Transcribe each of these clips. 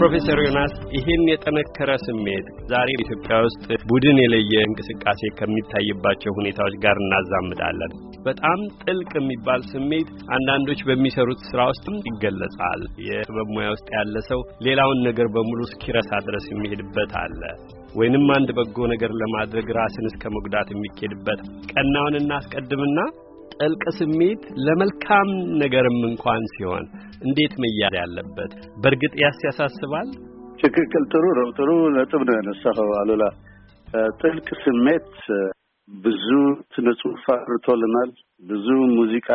ፕሮፌሰር ዮናስ ይህን የጠነከረ ስሜት ዛሬ ኢትዮጵያ ውስጥ ቡድን የለየ እንቅስቃሴ ከሚታይባቸው ሁኔታዎች ጋር እናዛምዳለን። በጣም ጥልቅ የሚባል ስሜት አንዳንዶች በሚሰሩት ስራ ውስጥም ይገለጻል። የጥበብ ሙያ ውስጥ ያለ ሰው ሌላውን ነገር በሙሉ እስኪረሳ ድረስ የሚሄድበት አለ። ወይንም አንድ በጎ ነገር ለማድረግ ራስን እስከ መጉዳት የሚኬድበት ቀናውን እናስቀድምና ጥልቅ ስሜት ለመልካም ነገርም እንኳን ሲሆን እንዴት መያዝ ያለበት በእርግጥ ያስ ያሳስባል። ትክክል። ጥሩ ነው። ጥሩ ነጥብ ነው ያነሳኸው አሉላ። ጥልቅ ስሜት ብዙ ስነ ጽሑፍ አፍርቶልናል፣ ብዙ ሙዚቃ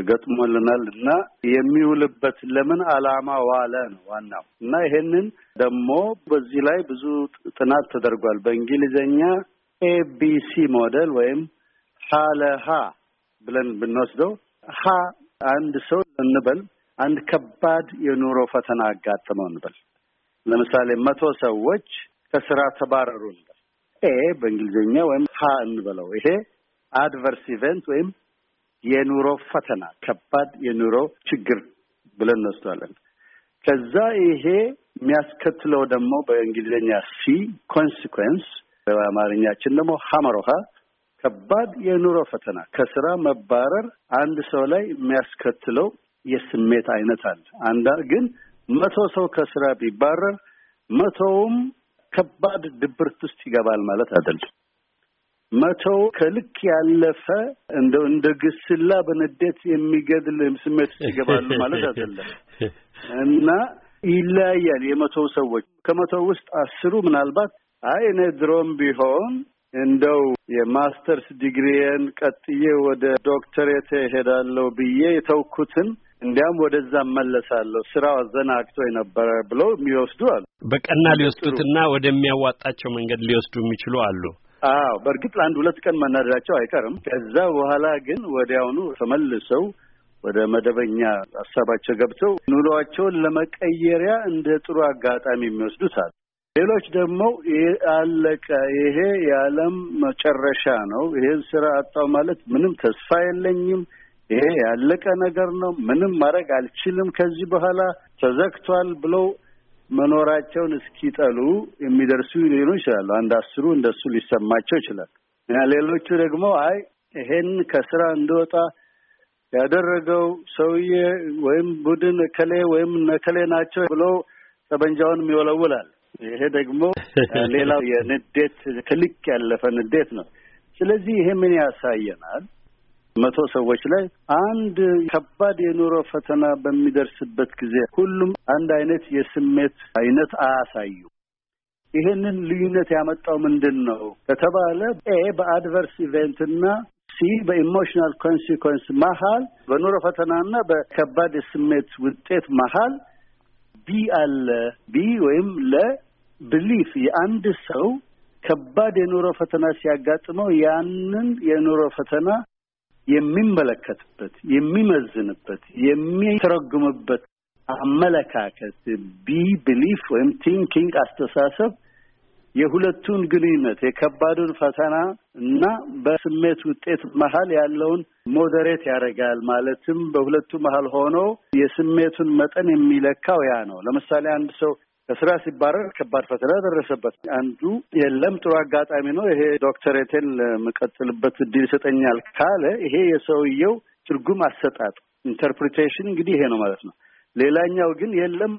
ገጥሞልናል እና የሚውልበት ለምን ዓላማ ዋለ ነው ዋናው እና ይሄንን ደግሞ በዚህ ላይ ብዙ ጥናት ተደርጓል። በእንግሊዝኛ ABC model ወይም ሀ ለ ሐ ብለን ብንወስደው ሀ አንድ ሰው እንበል አንድ ከባድ የኑሮ ፈተና አጋጥመው እንበል። ለምሳሌ መቶ ሰዎች ከስራ ተባረሩ እንበል። A በእንግሊዝኛ ወይም ሀ እንበለው። ይሄ adverse event ወይም የኑሮ ፈተና ከባድ የኑሮ ችግር ብለን እንወስዷለን። ከዛ ይሄ የሚያስከትለው ደግሞ በእንግሊዝኛ C consequence፣ በአማርኛችን ደግሞ ሐመሩ ሐ ከባድ የኑሮ ፈተና ከስራ መባረር አንድ ሰው ላይ የሚያስከትለው የስሜት አይነት አለ። አንዳ ግን መቶ ሰው ከስራ ቢባረር መቶውም ከባድ ድብርት ውስጥ ይገባል ማለት አይደለም። መቶው ከልክ ያለፈ እንደው እንደ ግስላ በንዴት የሚገድል ስሜት ውስጥ ይገባሉ ማለት አይደለም እና ይለያያል። የመቶው ሰዎች ከመቶው ውስጥ አስሩ ምናልባት አይ እኔ ድሮም ቢሆን እንደው የማስተርስ ዲግሪዬን ቀጥዬ ወደ ዶክተሬት ሄዳለሁ ብዬ የተውኩትን እንዲያም ወደዛ እመለሳለሁ ስራው አዘናግቶ የነበረ ብለው የሚወስዱ አሉ። በቀና ሊወስዱትና ወደሚያዋጣቸው መንገድ ሊወስዱ የሚችሉ አሉ። አዎ በእርግጥ ለአንድ ሁለት ቀን መናደዳቸው አይቀርም። ከዛ በኋላ ግን ወዲያውኑ ተመልሰው ወደ መደበኛ ሀሳባቸው ገብተው ኑሯቸውን ለመቀየሪያ እንደ ጥሩ አጋጣሚ የሚወስዱት አሉ። ሌሎች ደግሞ አለቀ፣ ይሄ የዓለም መጨረሻ ነው፣ ይሄን ስራ አጣው ማለት ምንም ተስፋ የለኝም፣ ይሄ ያለቀ ነገር ነው፣ ምንም ማድረግ አልችልም፣ ከዚህ በኋላ ተዘግቷል ብለው መኖራቸውን እስኪጠሉ የሚደርሱ ሊሆኑ ይችላሉ። አንድ አስሩ እንደሱ ሊሰማቸው ይችላል። ሌሎቹ ደግሞ አይ ይሄን ከስራ እንድወጣ ያደረገው ሰውዬ ወይም ቡድን እከሌ ወይም ነከሌ ናቸው ብሎ ጠበንጃውን ይወለውላል። ይሄ ደግሞ ሌላው የንዴት ከልክ ያለፈ ንዴት ነው። ስለዚህ ይሄ ምን ያሳየናል? መቶ ሰዎች ላይ አንድ ከባድ የኑሮ ፈተና በሚደርስበት ጊዜ ሁሉም አንድ አይነት የስሜት አይነት አያሳዩ። ይሄንን ልዩነት ያመጣው ምንድን ነው ከተባለ A በ adverse event እና C በ emotional consequence መሀል በኑሮ ፈተናና በከባድ የስሜት ውጤት መሀል B አለ። B ወይም ለ belief የአንድ ሰው ከባድ የኑሮ ፈተና ሲያጋጥመው ያንን የኑሮ ፈተና የሚመለከትበት፣ የሚመዝንበት፣ የሚተረጉምበት አመለካከት B belief ወይም thinking አስተሳሰብ የሁለቱን ግንኙነት የከባዱን ፈተና እና በስሜት ውጤት መሀል ያለውን moderate ያደርጋል። ማለትም በሁለቱ መሀል ሆኖ የስሜቱን መጠን የሚለካው ያ ነው። ለምሳሌ አንድ ሰው ከስራ ሲባረር ከባድ ፈተና ደረሰበት። አንዱ የለም ጥሩ አጋጣሚ ነው፣ ይሄ ዶክተሬቴን ለመቀጥልበት እድል ይሰጠኛል ካለ ይሄ የሰውየው ትርጉም አሰጣጥ interpretation እንግዲህ ይሄ ነው ማለት ነው። ሌላኛው ግን የለም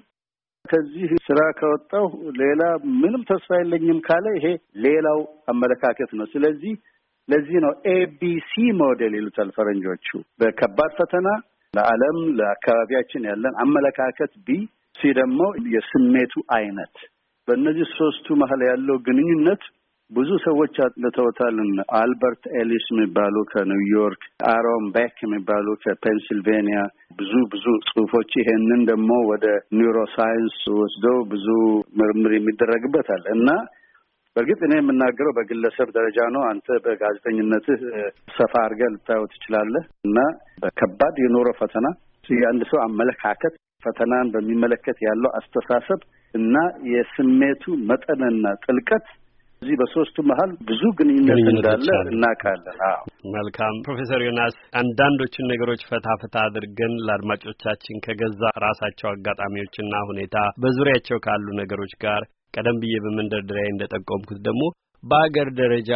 ከዚህ ስራ ከወጣሁ ሌላ ምንም ተስፋ የለኝም ካለ ይሄ ሌላው አመለካከት ነው። ስለዚህ ለዚህ ነው ABC model ይሉታል ፈረንጆቹ። በከባድ ፈተና ለዓለም ለአካባቢያችን ያለን አመለካከት B C ደግሞ የስሜቱ አይነት። በእነዚህ ሶስቱ መሀል ያለው ግንኙነት ብዙ ሰዎች አጥልተውታል። አልበርት ኤሊስ የሚባሉ ከኒውዮርክ፣ አሮን ቤክ የሚባሉ ከፔንሲልቬኒያ ብዙ ብዙ ጽሁፎች ይሄንን ደግሞ ወደ neuroscience ወስደው ብዙ ምርምር የሚደረግበት አለ እና በእርግጥ እኔ የምናገረው በግለሰብ ደረጃ ነው። አንተ በጋዜጠኝነትህ ሰፋ አድርገህ ልታየው ትችላለህ እና በከባድ የኑሮ ፈተና የአንድ ሰው አመለካከት ፈተናን በሚመለከት ያለው አስተሳሰብ እና የስሜቱ መጠንና ጥልቀት እዚህ በሶስቱ መሀል ብዙ ግንኙነት እንዳለ እናውቃለን። መልካም። ፕሮፌሰር ዮናስ አንዳንዶቹን ነገሮች ፈታ ፈታ አድርገን ለአድማጮቻችን ከገዛ ራሳቸው አጋጣሚዎችና ሁኔታ በዙሪያቸው ካሉ ነገሮች ጋር ቀደም ብዬ በመንደርደሪያ እንደጠቆምኩት ደግሞ በአገር ደረጃ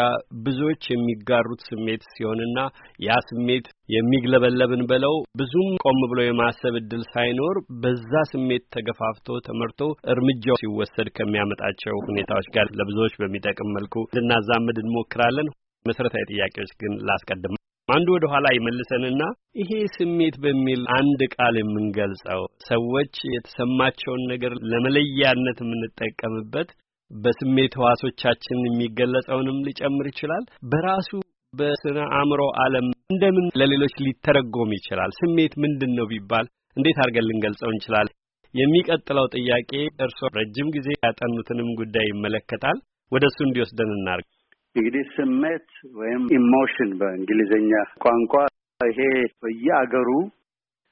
ብዙዎች የሚጋሩት ስሜት ሲሆንና ያ ስሜት የሚግለበለብን በለው ብዙም ቆም ብሎ የማሰብ እድል ሳይኖር በዛ ስሜት ተገፋፍቶ ተመርቶ እርምጃው ሲወሰድ ከሚያመጣቸው ሁኔታዎች ጋር ለብዙዎች በሚጠቅም መልኩ ልናዛምድ እንሞክራለን። መሰረታዊ ጥያቄዎች ግን ላስቀድም። አንዱ ወደ ኋላ ይመልሰንና ይሄ ስሜት በሚል አንድ ቃል የምንገልጸው ሰዎች የተሰማቸውን ነገር ለመለያነት የምንጠቀምበት በስሜት ህዋሶቻችን የሚገለጸውንም ሊጨምር ይችላል። በራሱ በስነ አእምሮ ዓለም እንደምን ለሌሎች ሊተረጎም ይችላል? ስሜት ምንድን ነው ቢባል እንዴት አድርገን ልንገልጸው እንችላል? የሚቀጥለው ጥያቄ እርስዎ ረጅም ጊዜ ያጠኑትንም ጉዳይ ይመለከታል። ወደ እሱ እንዲወስደን እናርግ። እንግዲህ ስሜት ወይም emotion በእንግሊዝኛ ቋንቋ ይሄ በየአገሩ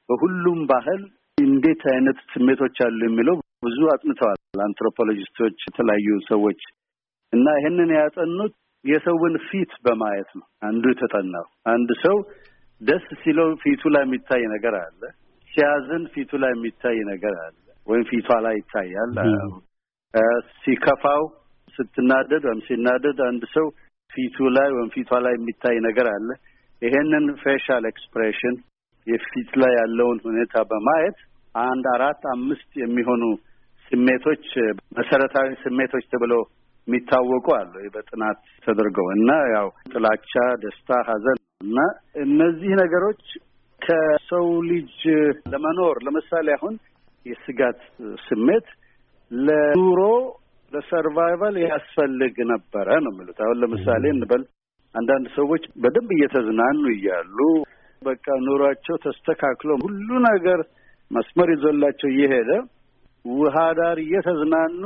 በሁሉም ባህል እንዴት አይነት ስሜቶች አሉ የሚለው ብዙ አጥንተዋል አንትሮፖሎጂስቶች፣ የተለያዩ ሰዎች እና ይህንን ያጠኑት የሰውን ፊት በማየት ነው። አንዱ የተጠናው አንድ ሰው ደስ ሲለው ፊቱ ላይ የሚታይ ነገር አለ፣ ሲያዝን ፊቱ ላይ የሚታይ ነገር አለ፣ ወይም ፊቷ ላይ ይታያል። ሲከፋው፣ ስትናደድ ወይም ሲናደድ አንድ ሰው ፊቱ ላይ ወይም ፊቷ ላይ የሚታይ ነገር አለ። ይሄንን facial expression የፊት ላይ ያለውን ሁኔታ በማየት አንድ አራት አምስት የሚሆኑ ስሜቶች መሰረታዊ ስሜቶች ተብለው የሚታወቁ አሉ በጥናት ተደርገው እና ያው ጥላቻ፣ ደስታ፣ ሐዘን እና እነዚህ ነገሮች ከሰው ልጅ ለመኖር ለምሳሌ አሁን የስጋት ስሜት ለኑሮ ለሰርቫይቫል ያስፈልግ ነበረ ነው የሚሉት። አሁን ለምሳሌ እንበል አንዳንድ ሰዎች በደንብ እየተዝናኑ እያሉ በቃ ኑሯቸው ተስተካክሎ ሁሉ ነገር መስመር ይዞላቸው እየሄደ ውሃ ዳር እየተዝናኑ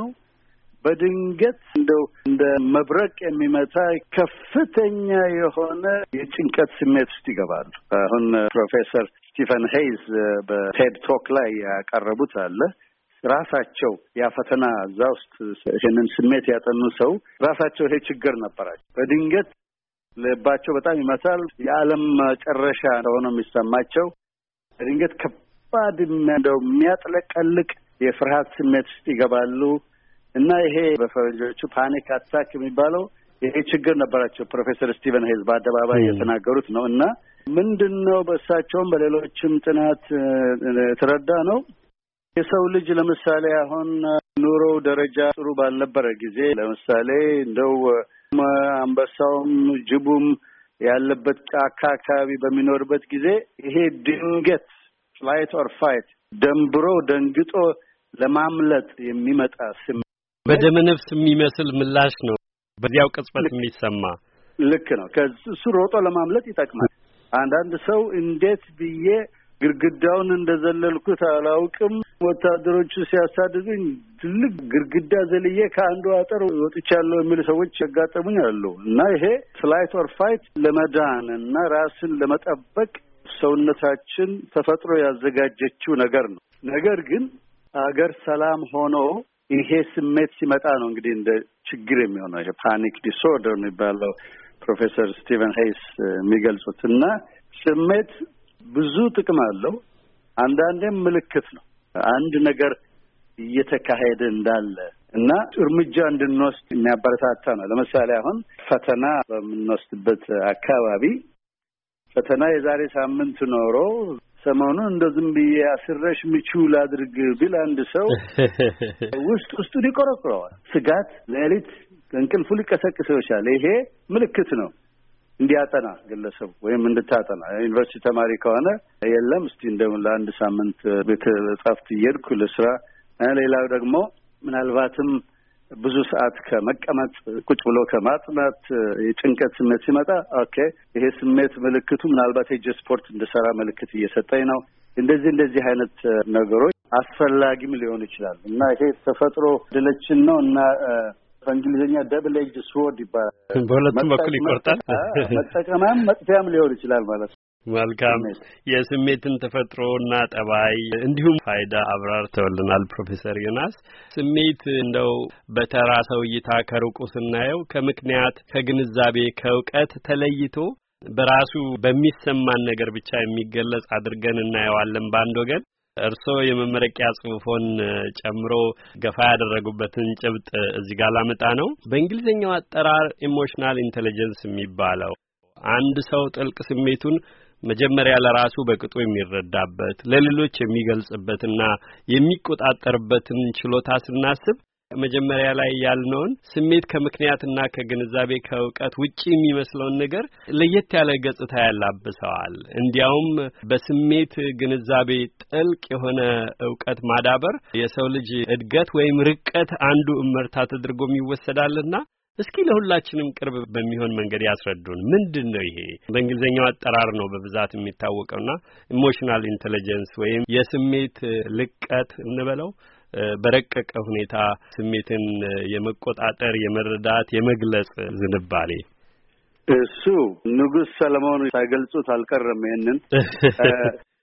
በድንገት እንደው እንደ መብረቅ የሚመታ ከፍተኛ የሆነ የጭንቀት ስሜት ውስጥ ይገባሉ። አሁን ፕሮፌሰር ስቲፈን ሄይዝ በ TED Talk ላይ ያቀረቡት አለ። ራሳቸው ያ ፈተና እዛ ውስጥ ይህንን ስሜት ያጠኑ ሰው ራሳቸው ይሄ ችግር ነበራቸው። በድንገት ልባቸው በጣም ይመታል። የዓለም መጨረሻ እንደሆነ የሚሰማቸው በድንገት ከባድ እንደው የሚያጥለቀልቅ የፍርሃት ስሜት ውስጥ ይገባሉ እና ይሄ በፈረንጆቹ panic attack የሚባለው ይሄ ችግር ነበራቸው። ፕሮፌሰር ስቲቨን ሄይስ በአደባባይ የተናገሩት ነው እና ምንድን ነው በእሳቸውም በሌሎችም ጥናት የተረዳ ነው የሰው ልጅ ለምሳሌ አሁን ኑሮው ደረጃ ጥሩ ባልነበረ ጊዜ ለምሳሌ እንደው አንበሳውም ጅቡም ያለበት ጫካ አካባቢ በሚኖርበት ጊዜ ይሄ ድንገት flight or fight ደንብሮ ደንግጦ ለማምለጥ የሚመጣ ስም በደመነፍስ የሚመስል ምላሽ ነው። በዚያው ቅጽበት የሚሰማ ልክ ነው። ከእሱ ሮጦ ለማምለጥ ይጠቅማል። አንዳንድ ሰው እንዴት ብዬ ግድግዳውን እንደዘለልኩት አላውቅም። ወታደሮቹ ሲያሳድዱኝ ትልቅ ግድግዳ ዘልዬ ከአንዱ አጥር ወጥቻለሁ የሚሉ ሰዎች ያጋጠሙኝ አሉ እና ይሄ flight or fight ለመዳን እና ራስን ለመጠበቅ ሰውነታችን ተፈጥሮ ያዘጋጀችው ነገር ነው። ነገር ግን አገር ሰላም ሆኖ ይሄ ስሜት ሲመጣ ነው እንግዲህ እንደ ችግር የሚሆነው ይሄ panic disorder የሚባለው ፕሮፌሰር ስቲቨን ሄይስ የሚገልጹት እና ስሜት ብዙ ጥቅም አለው። አንዳንዴም ምልክት ነው አንድ ነገር እየተካሄደ እንዳለ እና እርምጃ እንድንወስድ የሚያበረታታ ነው። ለምሳሌ አሁን ፈተና በምንወስድበት አካባቢ ፈተና የዛሬ ሳምንት ኖሮ ሰሞኑን እንደ ዝም ብዬ አስረሽ ምቹ ላድርግ ቢል አንድ ሰው ውስጥ ውስጡን ይቆረቁረዋል። ስጋት ሌሊት እንቅልፉ ሊቀሰቅሰው ይችላል። ይሄ ምልክት ነው እንዲያጠና ግለሰቡ ወይም እንድታጠና ዩኒቨርሲቲ ተማሪ ከሆነ የለም እስቲ እንደውም ለአንድ ሳምንት ቤተ መጻሕፍት እየሄድኩ ልስራ። ሌላው ደግሞ ምናልባትም ብዙ ሰዓት ከመቀመጥ ቁጭ ብሎ ከማጥናት የጭንቀት ስሜት ሲመጣ okay ይሄ ስሜት ምልክቱ ምናልባት ሄጄ ስፖርት እንድሰራ ምልክት እየሰጠኝ ነው። እንደዚህ እንደዚህ አይነት ነገሮች አስፈላጊም ሊሆኑ ይችላሉ እና ይሄ ተፈጥሮ ያደለችን ነው እና በእንግሊዝኛ double edge sword ይባላል። በሁለቱም በኩል ይቆርጣል። መጠቀሚያም መጥፊያም ሊሆን ይችላል ማለት ነው። መልካም የስሜትን ተፈጥሮና ጠባይ እንዲሁም ፋይዳ አብራርተውልናል ፕሮፌሰር ዮናስ። ስሜት እንደው በተራ ሰው እይታ ከሩቁ ስናየው ከምክንያት ከግንዛቤ ከእውቀት ተለይቶ በራሱ በሚሰማን ነገር ብቻ የሚገለጽ አድርገን እናየዋለን በአንድ ወገን እርስዎ የመመረቂያ ጽሁፎን ጨምሮ ገፋ ያደረጉበትን ጭብጥ እዚህ ጋር ላመጣ ነው። በእንግሊዝኛው አጠራር emotional intelligence የሚባለው አንድ ሰው ጥልቅ ስሜቱን መጀመሪያ ለራሱ በቅጡ የሚረዳበት ለሌሎች የሚገልጽበትና የሚቆጣጠርበትን ችሎታ ስናስብ መጀመሪያ ላይ ያልነውን ስሜት ከምክንያትና ከግንዛቤ ከእውቀት ውጪ የሚመስለውን ነገር ለየት ያለ ገጽታ ያላብሰዋል። እንዲያውም በስሜት ግንዛቤ ጥልቅ የሆነ እውቀት ማዳበር የሰው ልጅ እድገት ወይም ርቀት አንዱ እመርታ ተደርጎም ይወሰዳልና እስኪ ለሁላችንም ቅርብ በሚሆን መንገድ ያስረዱን። ምንድን ነው ይሄ? በእንግሊዝኛው አጠራር ነው በብዛት የሚታወቀውና emotional intelligence ወይም የስሜት ልቀት እንበለው በረቀቀ ሁኔታ ስሜትን የመቆጣጠር የመረዳት፣ የመግለጽ ዝንባሌ እሱ ንጉሥ ሰለሞን ሳይገልጹት አልቀረም። ይሄንን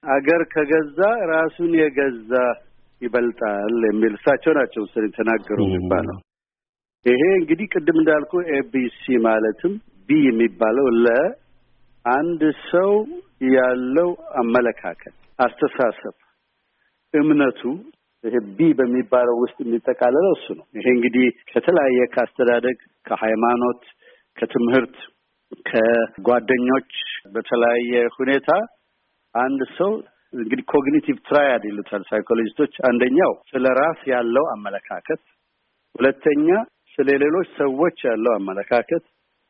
አገር ከገዛ ራሱን የገዛ ይበልጣል የሚል እሳቸው ናቸው ስ ተናገሩ የሚባለው ይሄ እንግዲህ ቅድም እንዳልኩ ABC ማለትም B የሚባለው ለአንድ ሰው ያለው አመለካከት፣ አስተሳሰብ፣ እምነቱ ይሄ B በሚባለው ውስጥ የሚጠቃለለው እሱ ነው። ይሄ እንግዲህ ከተለያየ ከአስተዳደግ፣ ከሃይማኖት፣ ከትምህርት፣ ከጓደኞች በተለያየ ሁኔታ አንድ ሰው እንግዲህ cognitive triad ይሉታል ሳይኮሎጂስቶች። አንደኛው ስለ ራስ ያለው አመለካከት፣ ሁለተኛ ስለ ሌሎች ሰዎች ያለው አመለካከት፣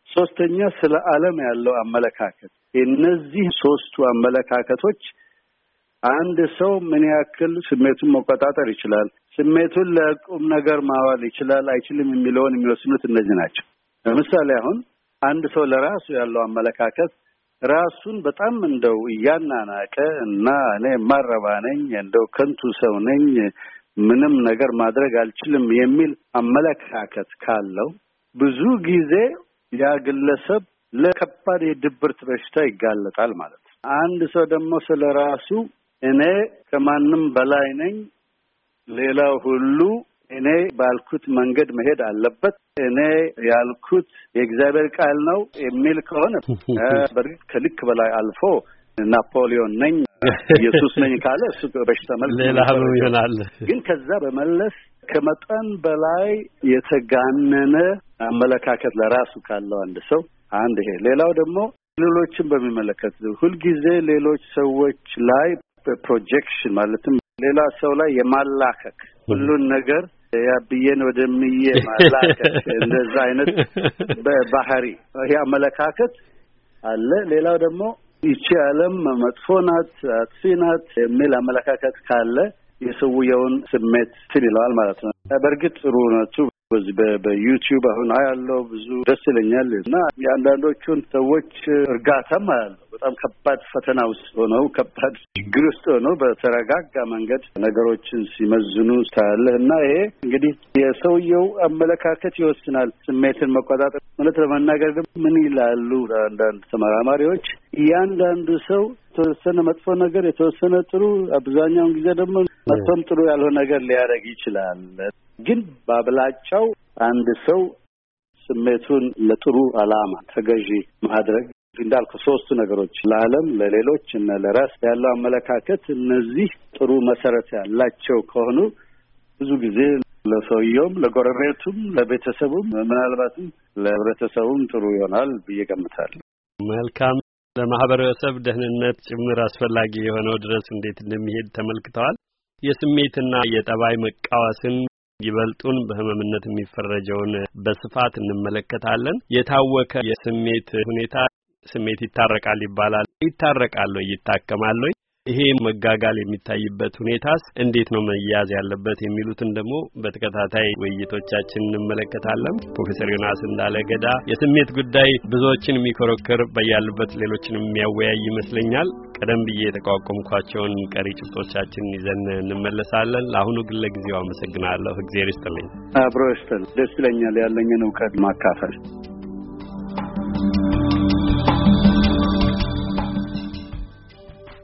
ሶስተኛ ስለ ዓለም ያለው አመለካከት። እነዚህ ሶስቱ አመለካከቶች አንድ ሰው ምን ያክል ስሜቱን መቆጣጠር ይችላል፣ ስሜቱን ለቁም ነገር ማዋል ይችላል አይችልም የሚለውን የሚወስኑት እነዚህ ናቸው። ለምሳሌ አሁን አንድ ሰው ለራሱ ያለው አመለካከት ራሱን በጣም እንደው እያናናቀ እና እኔ ማረባ ነኝ እንደው ከንቱ ሰው ነኝ ምንም ነገር ማድረግ አልችልም የሚል አመለካከት ካለው ብዙ ጊዜ ያ ግለሰብ ለከባድ የድብርት በሽታ ይጋለጣል ማለት ነው። አንድ ሰው ደግሞ ስለ ራሱ እኔ ከማንም በላይ ነኝ፣ ሌላው ሁሉ እኔ ባልኩት መንገድ መሄድ አለበት፣ እኔ ያልኩት የእግዚአብሔር ቃል ነው የሚል ከሆነ በእርግጥ ከልክ በላይ አልፎ ናፖሊዮን ነኝ ኢየሱስ ነኝ ካለ እሱ በሽታ መልክ ሌላ ህመም ይሆናል። ግን ከዛ በመለስ ከመጠን በላይ የተጋነነ አመለካከት ለራሱ ካለው አንድ ሰው አንድ ይሄ ሌላው ደግሞ ሌሎችን በሚመለከት ሁልጊዜ ሌሎች ሰዎች ላይ በፕሮጀክሽን ማለትም ሌላ ሰው ላይ የማላከክ ሁሉን ነገር ያብዬን ወደምዬ ማላከክ እንደዛ አይነት በባህሪ ይሄ አመለካከት አለ። ሌላው ደግሞ ይቺ ዓለም መጥፎ ናት፣ አጥፊ ናት የሚል አመለካከት ካለ የሰውየውን ስሜት ትን ይለዋል ማለት ነው። በእርግጥ ጥሩ ነቱ በዚህ በዩቲዩብ አሁን አያለው ብዙ ደስ ይለኛል እና የአንዳንዶቹን ሰዎች እርጋታም አያለው በጣም ከባድ ፈተና ውስጥ ሆነው ከባድ ችግር ውስጥ ሆነው በተረጋጋ መንገድ ነገሮችን ሲመዝኑ ታያለህ እና ይሄ እንግዲህ የሰውየው አመለካከት ይወስናል። ስሜትን መቆጣጠር ማለት ለመናገር ደግሞ ምን ይላሉ አንዳንድ ተመራማሪዎች? እያንዳንዱ ሰው የተወሰነ መጥፎ ነገር የተወሰነ ጥሩ አብዛኛውን ጊዜ ደግሞ መጥፎም ጥሩ ያልሆነ ነገር ሊያደርግ ይችላል ግን በአብላጫው አንድ ሰው ስሜቱን ለጥሩ ዓላማ ተገዢ ማድረግ እንዳልኩ ሶስቱ ነገሮች ለዓለም፣ ለሌሎች እና ለራስ ያለው አመለካከት እነዚህ ጥሩ መሰረት ያላቸው ከሆኑ ብዙ ጊዜ ለሰውየውም፣ ለጎረቤቱም፣ ለቤተሰቡም ምናልባትም ለህብረተሰቡም ጥሩ ይሆናል ብዬ ገምታለሁ። መልካም ለማህበረሰብ ደህንነት ጭምር አስፈላጊ የሆነው ድረስ እንዴት እንደሚሄድ ተመልክተዋል። የስሜትና የጠባይ መቃወስን ይበልጡን በህመምነት የሚፈረጀውን በስፋት እንመለከታለን። የታወከ የስሜት ሁኔታ ስሜት ይታረቃል ይባላል። ይታረቃል? ይታከማል? ይሄ መጋጋል የሚታይበት ሁኔታስ እንዴት ነው መያዝ ያለበት የሚሉትን ደግሞ በተከታታይ ውይይቶቻችን እንመለከታለን። ፕሮፌሰር ዮናስ እንዳለ ገዳ የስሜት ጉዳይ ብዙዎችን የሚኮረክር በያሉበት ሌሎችን የሚያወያይ ይመስለኛል። ቀደም ብዬ የተቋቋምኳቸውን ቀሪ ጭብጦቻችን ይዘን እንመለሳለን። ለአሁኑ ግን ለጊዜው አመሰግናለሁ። እግዜር ይስጥልኝ። አብሮ ይስጥል። ደስ ይለኛል ያለኝን እውቀት ማካፈል